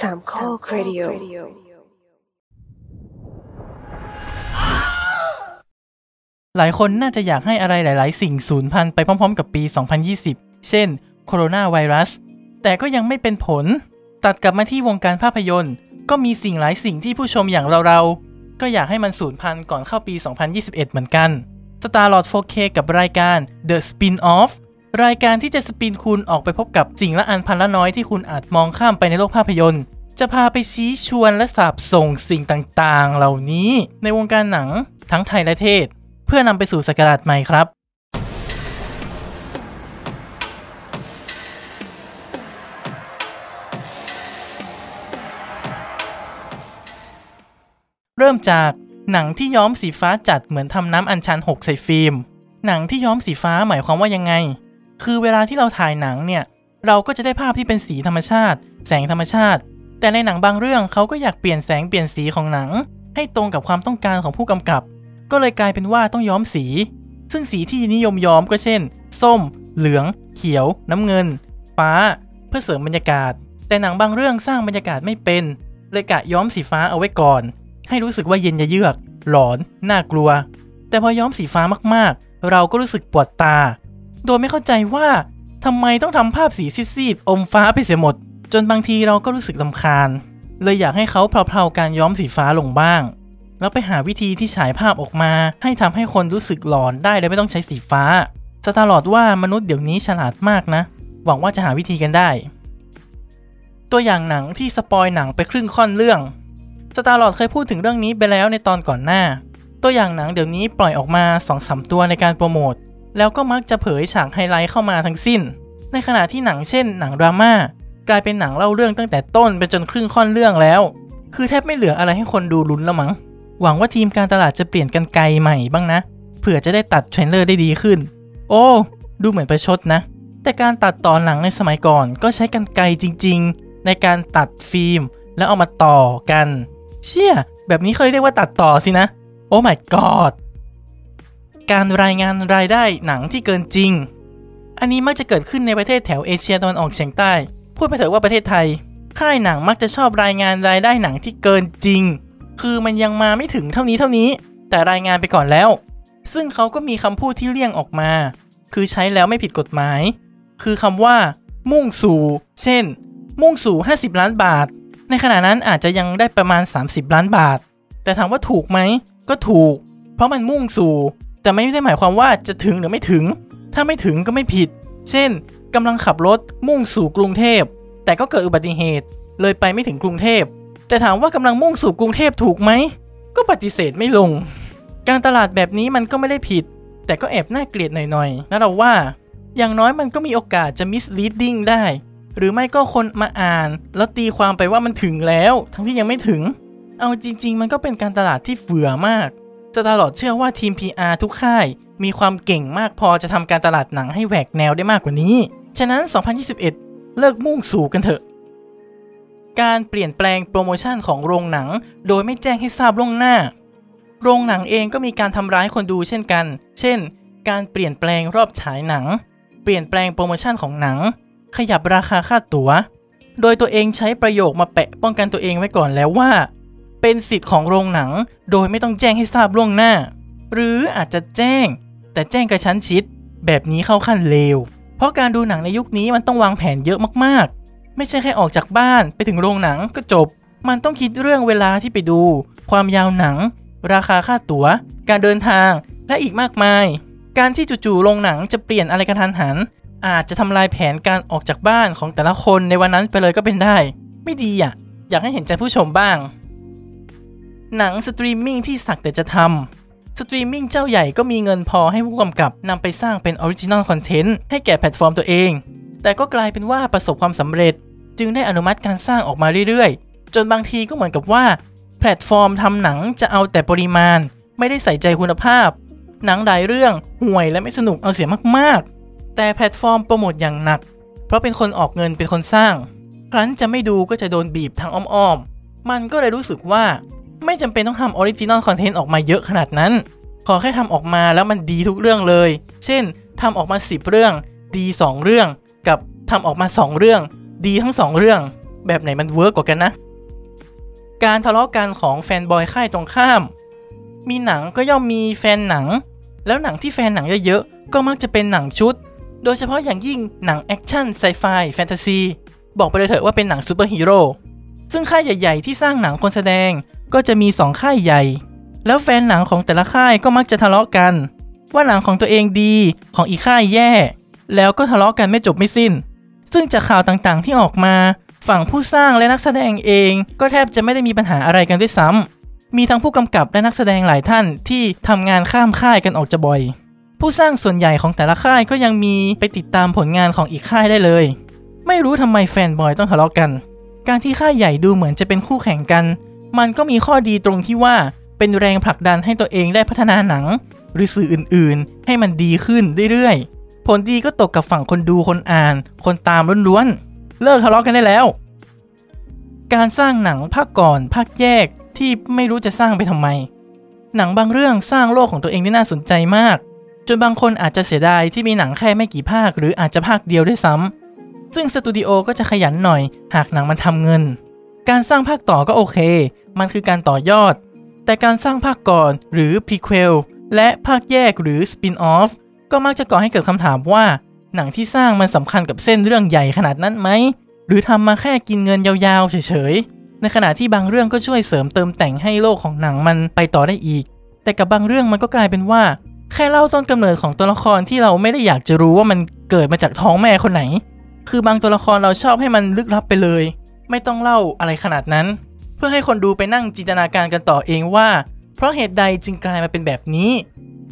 สามข้อครดิโอหลายคนน่าจะอยากให้อะไรหลาย ๆ สิ่งสูญพันธุ์ไปพร้อม ๆ กับปี 2020 เช่น โคโรนาไวรัส แต่ก็ยังไม่เป็นผล ตัดกลับมาที่วงการภาพยนตร์ ก็มีสิ่งหลายสิ่งที่ผู้ชมอย่างเราๆ ก็อยากให้มันสูญพันธุ์ก่อนเข้าปี 2021 เหมือนกัน Starlord 4K กับรายการ The Spin-off รายการที่จะสปินคุณออกไปพบกับสิ่งละอันพันละน้อยที่คุณอาจมองข้ามไปในโลกภาพยนตร์ จะพาไปชี้ชวนและสาบส่งสิ่งต่างๆ เหล่านี้ ในวงการหนังทั้งไทยและเทศ เพื่อนำไปสู่สกราชใหม่ครับเริ่มจากหนังที่ย้อมสีฟ้าจัดเหมือนทำน้ำอัญชันหกใส่ฟิล์ม หนังที่ย้อมสีฟ้าหมายความว่ายังไง คือเวลาที่เราถ่ายหนังเนี่ย เราก็จะได้ภาพที่เป็นสีธรรมชาติ แสงธรรมชาติ แต่ในหนังบางเรื่องเขาก็อยากเปลี่ยนแสงเปลี่ยนสีของหนัง ให้ตรงกับความต้องการของผู้กำกับ ก็เลยกลายเป็นว่าต้องย้อมสี ซึ่งสีที่นิยมย้อมก็เช่น ส้ม เหลือง เขียว น้ำเงิน ฟ้า เพื่อเสริมบรรยากาศ แต่หนังบางเรื่องสร้างบรรยากาศไม่เป็นเลยกะย้อมสีฟ้าเอาไว้ก่อน ให้รู้สึกว่าเย็นยะเยือก หลอน น่ากลัว แต่พอย้อมสีฟ้ามากๆ เราก็รู้สึกปวดตา โดยไม่เข้าใจว่าทำไมต้องทำภาพสีซีดๆอมฟ้าไปเสียหมด จนบางทีเราก็รู้สึกลำคาญ เลยอยากให้เขาเพลาๆการย้อมสีฟ้าลงบ้าง แล้วไปหาวิธีที่ฉายภาพออกมา ให้ทำให้คนรู้สึกหลอนได้โดยไม่ต้องใช้สีฟ้าสตาร์ลอดว่ามนุษย์เดี๋ยวนี้ฉลาดมากนะ หวังว่าจะหาวิธีกันได้ ตัวอย่างหนังที่ spoil หนังไปครึ่งค่อนเรื่องสตาร์ลอดเคยพูดถึงเรื่องนี้ไปแล้วในตอนก่อนหน้า ตัวอย่างหนังเดี๋ยวนี้ปล่อยออกมา2 3 ตัวในการโปรโมท แล้วก็มักจะเผยฉากไฮไลท์เข้ามาทั้งสิ้น ในขณะที่หนังเช่น หนังดราม่ากลายเป็นหนังเล่าเรื่องตั้งแต่ต้นไปจนครึ่งค่อนเรื่องแล้ว คือแทบไม่เหลืออะไรให้คนดูลุ้นแล้วมั้ง หวังว่าทีมการตลาดจะเปลี่ยนกรรไกรใหม่บ้างนะ เผื่อจะได้ตัด trailer ได้ดีขึ้น โอ้ ดูเหมือนประชดนะ แต่การตัดต่อหนังในสมัยก่อนก็ใช้กันไกลจริง ๆ ในการตัดฟิล์ม แล้วเอามาต่อกัน เชี่ย แบบนี้เคยเรียกว่าตัดต่อสินะ โอ้ my god การรายงานรายได้หนังที่เกินจริง อันนี้มักจะเกิดขึ้นในประเทศแถวเอเชียตะวันออกเฉียงใต้ พูดไปเถอะว่าประเทศไทย ค่ายหนังมักจะชอบรายงานรายได้หนังที่เกินจริง คือมันยังมาไม่ถึงเท่านี้เท่านี้ แต่รายงานไปก่อนแล้ว ซึ่งเขาก็มีคำพูดที่เลี่ยงออกมา คือใช้แล้วไม่ผิดกฎหมาย คือคำว่า มุ่งสู่ เช่น มุ่งสู่ 50 ล้านบาท ในขณะนั้นอาจจะยังได้ประมาณ 30 ล้านบาท แต่ถามว่าถูกไหมก็ถูก เพราะมันมุ่งสู่ แต่ไม่ได้หมายความว่าจะถึงหรือไม่ถึง ถ้าไม่ถึงก็ไม่ผิด เช่นกำลังขับรถมุ่งสู่กรุงเทพ แต่ก็เกิดอุบัติเหตุ เลยไปไม่ถึงกรุงเทพ แต่ถามว่ากำลังมุ่งสู่กรุงเทพถูกไหม ก็ปฏิเสธไม่ลง การตลาดแบบนี้มันก็ไม่ได้ผิด แต่ก็แอบน่าเกลียดหน่อยๆนะเราว่า อย่างน้อยมันก็มีโอกาสจะ misleading ได้ หรือไม่ก็คนมาอ่าน แล้วตีความไปว่ามันถึงแล้ว ทั้งที่ยังไม่ถึง เอาจริง ๆ มันก็เป็นการตลาดที่เฟื่อมาก จะตลอดเชื่อว่าทีม PR ทุกค่าย มีความเก่งมากพอจะทำการตลาดหนังให้แหวกแนวได้มากกว่านี้ ฉะนั้น 2021 เลิกมุ่งสู่กันเถอะ การเปลี่ยนแปลงโปรโมชั่นของโรงหนัง โดยไม่แจ้งให้ทราบล่วงหน้า โรงหนังเองก็มีการทำร้ายคนดูเช่นกัน เช่น การเปลี่ยนแปลงรอบฉายหนัง เปลี่ยนแปลงโปรโมชั่นของหนัง ขยับราคาค่าตั๋ว โดยตัวเองใช้ประโยคมาแปะป้องกันตัวเองไว้ก่อนแล้วว่า เป็นสิทธิ์ของโรงหนัง โดยไม่ต้องแจ้งให้ทราบล่วงหน้า หรืออาจจะแจ้ง แต่แจ้งกระชั้นชิด แบบนี้เข้าขั้นเลว เพราะการดูหนังในยุคนี้มันต้องวางแผนเยอะมากๆ ไม่ใช่แค่ออกจากบ้านไปถึงโรงหนังก็จบ มันต้องคิดเรื่องเวลาที่ไปดู ความยาวหนัง ราคาค่าตั๋ว การเดินทางและอีกมากมาย การที่จู่ๆโรงหนังจะเปลี่ยนอะไรกันทันหัน อาจจะทำลายแผนการออกจากบ้านของแต่ละคนในวันนั้นไปเลยก็เป็นได้ ไม่ดีอะ อยากให้เห็นใจผู้ชมบ้าง หนังสตรีมมิ่งที่สักแต่จะทำสตรีมมิ่งเจ้าใหญ่ก็มีเงินพอให้ผู้กำกับนำไปสร้างเป็น original content ให้แก่แพลตฟอร์มตัวเอง แต่ก็กลายเป็นว่าประสบความสำเร็จ จึงได้อนุมัติการสร้างออกมาเรื่อยๆ จนบางทีก็เหมือนกับว่า แพลตฟอร์มทำหนังจะเอาแต่ปริมาณ ไม่ได้ใส่ใจคุณภาพ หนังหลายเรื่องห่วยและไม่สนุกเอาเสียมากๆ แต่แพลตฟอร์มโปรโมทอย่างหนัก เพราะเป็นคนออกเงินเป็นคนสร้าง ครั้นจะไม่ดูก็จะโดนบีบทางอ้อมๆมันก็เลยรู้สึกว่า ไม่จำเป็นต้องทำ original content ออกมาเยอะขนาดนั้น ขอแค่ทำออกมาแล้วมันดีทุกเรื่องเลย เช่นทำออกมา 10 เรื่อง ดี 2 เรื่อง กับทำออกมา 2 เรื่อง ดีทั้ง 2 เรื่อง แบบไหนมัน work กว่ากันนะ การทะเลาะกันของ fanboy ค่ายตรงข้าม มีหนังก็ย่อมมีแฟนหนัง แล้วหนังที่แฟนหนังเยอะๆก็มักจะเป็นหนังชุด โดยเฉพาะอย่างยิ่งหนังแอคชั่นไซไฟแฟนตาซีบอกไปเลยเถอะว่าเป็นหนังซูเปอร์ฮีโร่ซึ่งค่ายใหญ่ ๆ ที่สร้างหนังคนแสดง ก็จะมี 2 ค่ายใหญ่ แล้วแฟนหนังของแต่ละค่ายก็มักจะทะเลาะกัน ว่าหนังของตัวเองดีของอีกค่ายแย่ แล้วก็ทะเลาะกันไม่จบไม่สิ้น ซึ่งจากข่าวต่างๆที่ออกมา ฝั่งผู้สร้างและนักแสดงเอง ก็แทบจะไม่ได้มีปัญหาอะไรกันด้วยซ้ำมีทั้งผู้กำกับและนักแสดงหลายท่านที่ทำงานข้ามค่ายกันออกจะบ่อย ผู้สร้างส่วนใหญ่ของแต่ละค่ายก็ยังมีไปติดตามผลงานของอีกค่ายได้เลย ไม่รู้ทำไมแฟนบอยต้องทะเลาะกันการที่ค่ายใหญ่ดูเหมือนจะเป็นคู่แข่งกัน มันก็มีข้อดีตรงที่ว่าเป็นแรงผลักดันให้ตัวเองได้พัฒนาหนัง หรือสื่ออื่นๆ ให้มันดีขึ้นเรื่อยๆ ผลดีก็ตกกับฝั่งคนดูคนอ่าน คนตามล้วนๆ เลิกทะเลาะกันได้แล้ว การสร้างหนังภาคก่อนภาคแยกที่ไม่รู้จะสร้างไปทำไม หนังบางเรื่องสร้างโลกของตัวเองได้น่าสนใจมาก จนบางคนอาจจะเสียดายที่มีหนังแค่ไม่กี่ภาค หรืออาจจะภาคเดียวด้วยซ้ำซึ่งสตูดิโอก็จะขยันหน่อยหากหนังมันทำเงิน การสร้างภาคต่อก็โอเค มันคือการต่อยอด แต่การสร้างภาคก่อนหรือ prequel และภาคแยกหรือ spin-off ก็มักจะก่อให้เกิดคำถามว่า หนังที่สร้างมันสำคัญกับเส้นเรื่องใหญ่ขนาดนั้นไหม หรือทำมาแค่กินเงินยาวๆ เฉยๆ ในขณะที่บางเรื่องก็ช่วยเสริมเติมแต่งให้โลกของหนังมันไปต่อได้อีก แต่กับบางเรื่องมันก็กลายเป็นว่า แค่เล่าต้นกำเนิดของตัวละครที่เราไม่ได้อยากจะรู้ว่ามันเกิดมาจากท้องแม่คนไหน คือบางตัวละครเราชอบให้มันลึกลับไปเลย ไม่ต้องเล่าอะไรขนาดนั้น เพื่อให้คนดูไปนั่งจินตนาการกันต่อเองว่า เพราะเหตุใดจึงกลายมาเป็นแบบนี้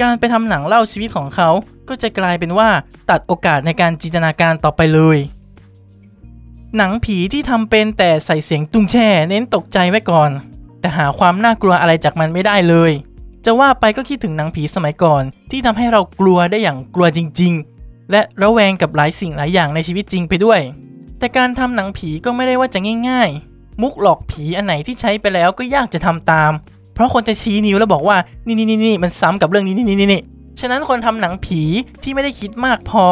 การไปทำหนังเล่าชีวิตของเขา ก็จะกลายเป็นว่าตัดโอกาสในการจินตนาการต่อไปเลย หนังผีที่ทำเป็นแต่ใส่เสียงตุ้งแช่ เน้นตกใจไว้ก่อน แต่หาความน่ากลัวอะไรจากมันไม่ได้เลย จะว่าไปก็คิดถึงหนังผีสมัยก่อน ที่ทำให้เรากลัวได้อย่างกลัวจริง ๆ และระแวงกับหลายสิ่งหลายอย่างในชีวิตจริงไปด้วย แต่การทำหนังผีก็ไม่ได้ว่าจะง่ายๆ มุกหลอกผีอันไหนที่ใช้ไปแล้วก็ยากจะทำตาม เพราะคนจะชี้นิ้วแล้วบอกว่านี่นี่นี่นี่มันซ้ำกับเรื่องนี้นี่นี่นี่ฉะนั้นคนทำหนังผีที่ไม่ได้คิดมากพอ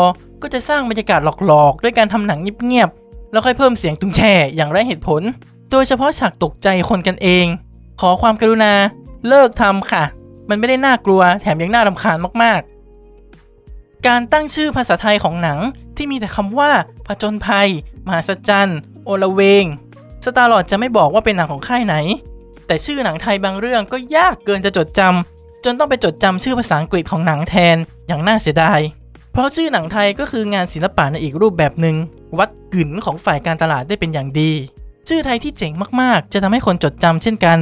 ก็จะสร้างบรรยากาศหลอกๆ ด้วยการทำหนังเงียบๆ แล้วค่อยเพิ่มเสียงตุ้งแช่อย่างไร้เหตุผล โดยเฉพาะฉากตกใจคนกันเอง ขอความกรุณา เลิกทำค่ะ มันไม่ได้น่ากลัวแถมยังน่ารำคาญมากๆ การตั้งชื่อภาษาไทยของหนังที่มีแต่คำว่าผจญภัย มหัศจรรย์โอละเวง สตาร์ลอดจะไม่บอกว่าเป็นหนังของค่ายไหน แต่ชื่อหนังไทยบางเรื่องก็ยากเกินจะจดจำจนต้องไปจดจำชื่อภาษาอังกฤษของหนังแทนอย่างน่าเสียดาย เพราะชื่อหนังไทยก็คืองานศิลปะในอีกรูปแบบหนึ่งวัดกึ๋นของฝ่ายการตลาดได้เป็นอย่างดี ชื่อไทยที่เจ๋งมากๆ จะทำให้คนจดจำเช่นกัน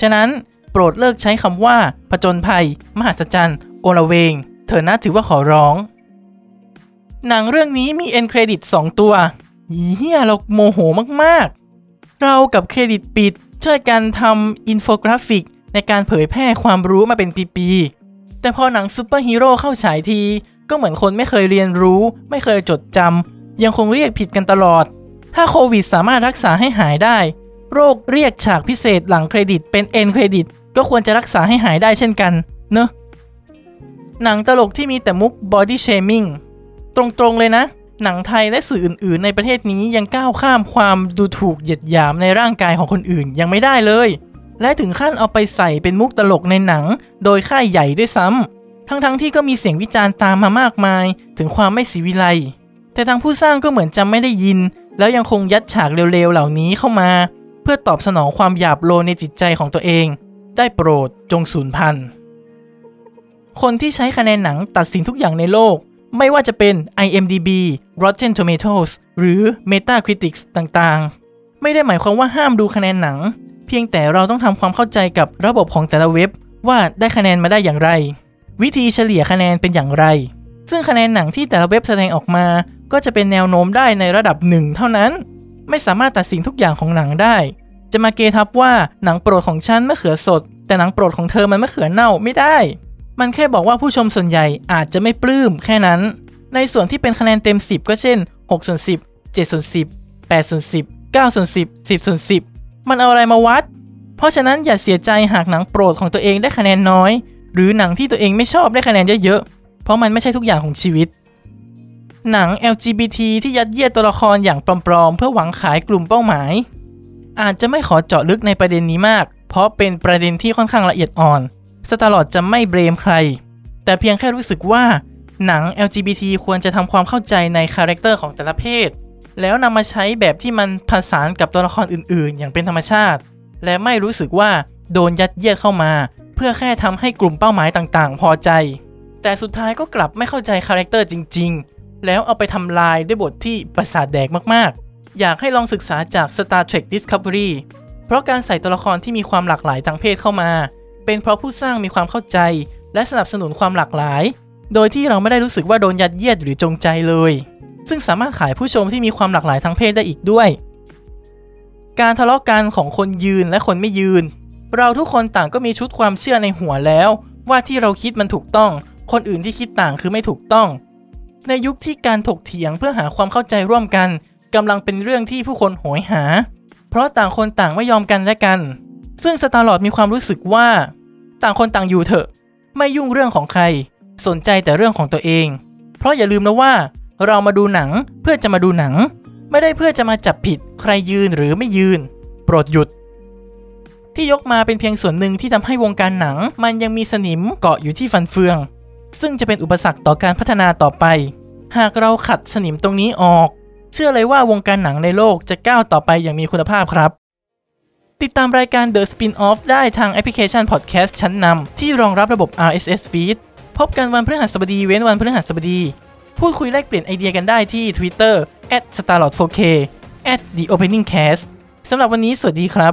ฉะนั้นโปรดเลิกใช้คำว่าผจญภัย มหัศจรรย์โอละเวง เธอน่าถือว่าขอร้อง หนังเรื่องนี้มี end credit 2ตัวเฮียเราโมโหมากๆ เรากับเครดิตปิด ช่วยกันทำอินโฟกราฟิกในการเผยแพร่ความรู้มาเป็นปีๆ แต่พอหนังซูเปอร์ฮีโร่เข้าฉายที ก็เหมือนคนไม่เคยเรียนรู้ ไม่เคยจดจำยังคงเรียกผิดกันตลอด ถ้าโควิดสามารถรักษาให้หายได้ โรคเรียกฉากพิเศษหลังเครดิตเป็น end credit ก็ควรจะรักษาให้หายได้เช่นกัน เนอะ หนังตลกที่มีแต่มุกบอดี้เชมิงตรงๆเลยนะ หนังไทยและสื่ออื่น ๆ ในประเทศนี้ยังก้าวข้ามความดูถูกเหยียดหยามในร่างกายของคนอื่นยังไม่ได้เลย และถึงขั้นเอาไปใส่เป็นมุกตลกในหนัง โดยค่ายใหญ่ด้วยซ้ำทั้งๆทที่ก็มีเสียงวิจารณ์ตามมามากมาย ถึงความไม่ศิวิไลแต่ทางผู้สร้างก็เหมือนจำไม่ได้ยิน แล้วยังคงยัดฉากเร็วๆเหล่านี้เข้ามา เพื่อตอบสนองความหยาบโลในจิตใจของตัวเองได้โปรดจงสูญพันธุ์ คนที่ใช้คะแนนหนังตัดสินทุกอย่างในโลก ไม่ว่าจะเป็น IMDb Rotten Tomatoes หรือ Metacritic ต่างๆ ไม่ได้หมายความว่าห้ามดูคะแนนหนัง เพียงแต่เราต้องทำความเข้าใจกับระบบของแต่ละเว็บ ว่าได้คะแนนมาได้อย่างไร วิธีเฉลี่ยคะแนนเป็นอย่างไร ซึ่งคะแนนหนังที่แต่ละเว็บแสดงออกมา ก็จะเป็นแนวโน้มได้ในระดับหนึ่งเท่านั้น ไม่สามารถตัดสินทุกอย่างของหนังได้ จะมาเกทับว่าหนังโปรดของฉันมะเขือสด แต่หนังโปรดของเธอมันมะเขือเน่าไม่ได้ มันแค่บอกว่าผู้ชมส่วนใหญ่อาจจะไม่ปลื้มแค่นั้น ในส่วนที่เป็นคะแนนเต็ม 10 ก็เช่น6ส่วน10 7ส่วน10 8ส่วน10 9ส่วน10 10ส่วน10 มันเอาอะไรมาวัด เพราะฉะนั้นอย่าเสียใจหากหนังโปรดของตัวเองได้คะแนนน้อย หรือหนังที่ตัวเองไม่ชอบได้คะแนนเยอะๆ เพราะมันไม่ใช่ทุกอย่างของชีวิต หนัง LGBT ที่ยัดเยียดตัวละครอย่างปลอมๆ เพื่อหวังขายกลุ่มเป้าหมาย อาจจะไม่ขอเจาะลึกในประเด็นนี้มาก เพราะเป็นประเด็นที่ค่อนข้างละเอียดอ่อน Starlord จะไม่ blame ใคร แต่เพียงแค่รู้สึกว่าหนัง LGBT ควรจะทำความเข้าใจในคาแรคเตอร์ของแต่ละเพศ แล้วนำมาใช้แบบที่มันผสานกับตัวละครอื่นๆ อย่างเป็นธรรมชาติ และไม่รู้สึกว่าโดนยัดเยียดเข้ามา เพื่อแค่ทำให้กลุ่มเป้าหมายต่างๆ พอใจ แต่สุดท้ายก็กลับไม่เข้าใจคาแรคเตอร์จริง ๆ แล้วเอาไปทำลายด้วยบทที่ประสาทแดกมากๆ อยากให้ลองศึกษาจาก Star Trek Discovery เพราะการใส่ตัวละครที่มีความหลากหลายทางเพศเข้ามา เป็นเพราะผู้สร้างมีความเข้าใจ และสนับสนุนความหลากหลาย โดยที่เราไม่ได้รู้สึกว่าโดนยัดเยียดหรือจงใจเลย ซึ่งสามารถขายผู้ชมที่มีความหลากหลายทางเพศได้อีกด้วย การทะเลาะกันของคนยืนและคนไม่ยืน เราทุกคนต่างก็มีชุดความเชื่อในหัวแล้ว ว่าที่เราคิดมันถูกต้อง คนอื่นที่คิดต่างคือไม่ถูกต้อง ในยุคที่การถกเถียงเพื่อหาความเข้าใจร่วมกันกำลังเป็นเรื่องที่ผู้คนโหยหา เพราะต่างคนต่างไม่ยอมกันและกัน ซึ่งสตาร์ลอดมีความรู้สึกว่า ต่างคนต่างอยู่เถอะ ไม่ยุ่งเรื่องของใคร สนใจแต่เรื่องของตัวเอง เพราะอย่าลืมนะว่า เรามาดูหนังเพื่อจะมาดูหนัง ไม่ได้เพื่อจะมาจับผิดใครยืนหรือไม่ยืน โปรดหยุด ที่ยกมาเป็นเพียงส่วนหนึ่งที่ทำให้วงการหนัง มันยังมีสนิมเกาะอยู่ที่ฟันเฟือง ซึ่งจะเป็นอุปสรรคต่อการพัฒนาต่อไป หากเราขัดสนิมตรงนี้ออก เชื่อเลยว่าวงการหนังในโลกจะก้าวต่อไปอย่างมีคุณภาพครับ ติดตามรายการ The Spin-off ได้ทางแอปพลิเคชัน Podcast ชั้นนำที่รองรับระบบ RSS feed พบกันวันพฤหัสบดีเว้นวันพฤหัสบดี พูดคุยแลกเปลี่ยนไอเดียกันได้ที่ Twitter @starlord4k @theopeningcast สำหรับวันนี้สวัสดีครับ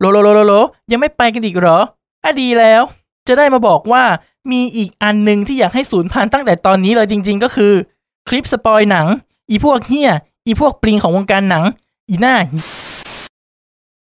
โลโลโลโลโลยังไม่ไปกันอีกเหรออะดีแล้ว จะได้มาบอกว่ามีอีกอันหนึ่งที่อยากให้สูญพันธุ์ตั้งแต่ตอนนี้เลยจริง ๆ ก็คือ คลิป spoil หนัง อีพวกเฮียอีพวกปริงของวงการหนัง อีหน้า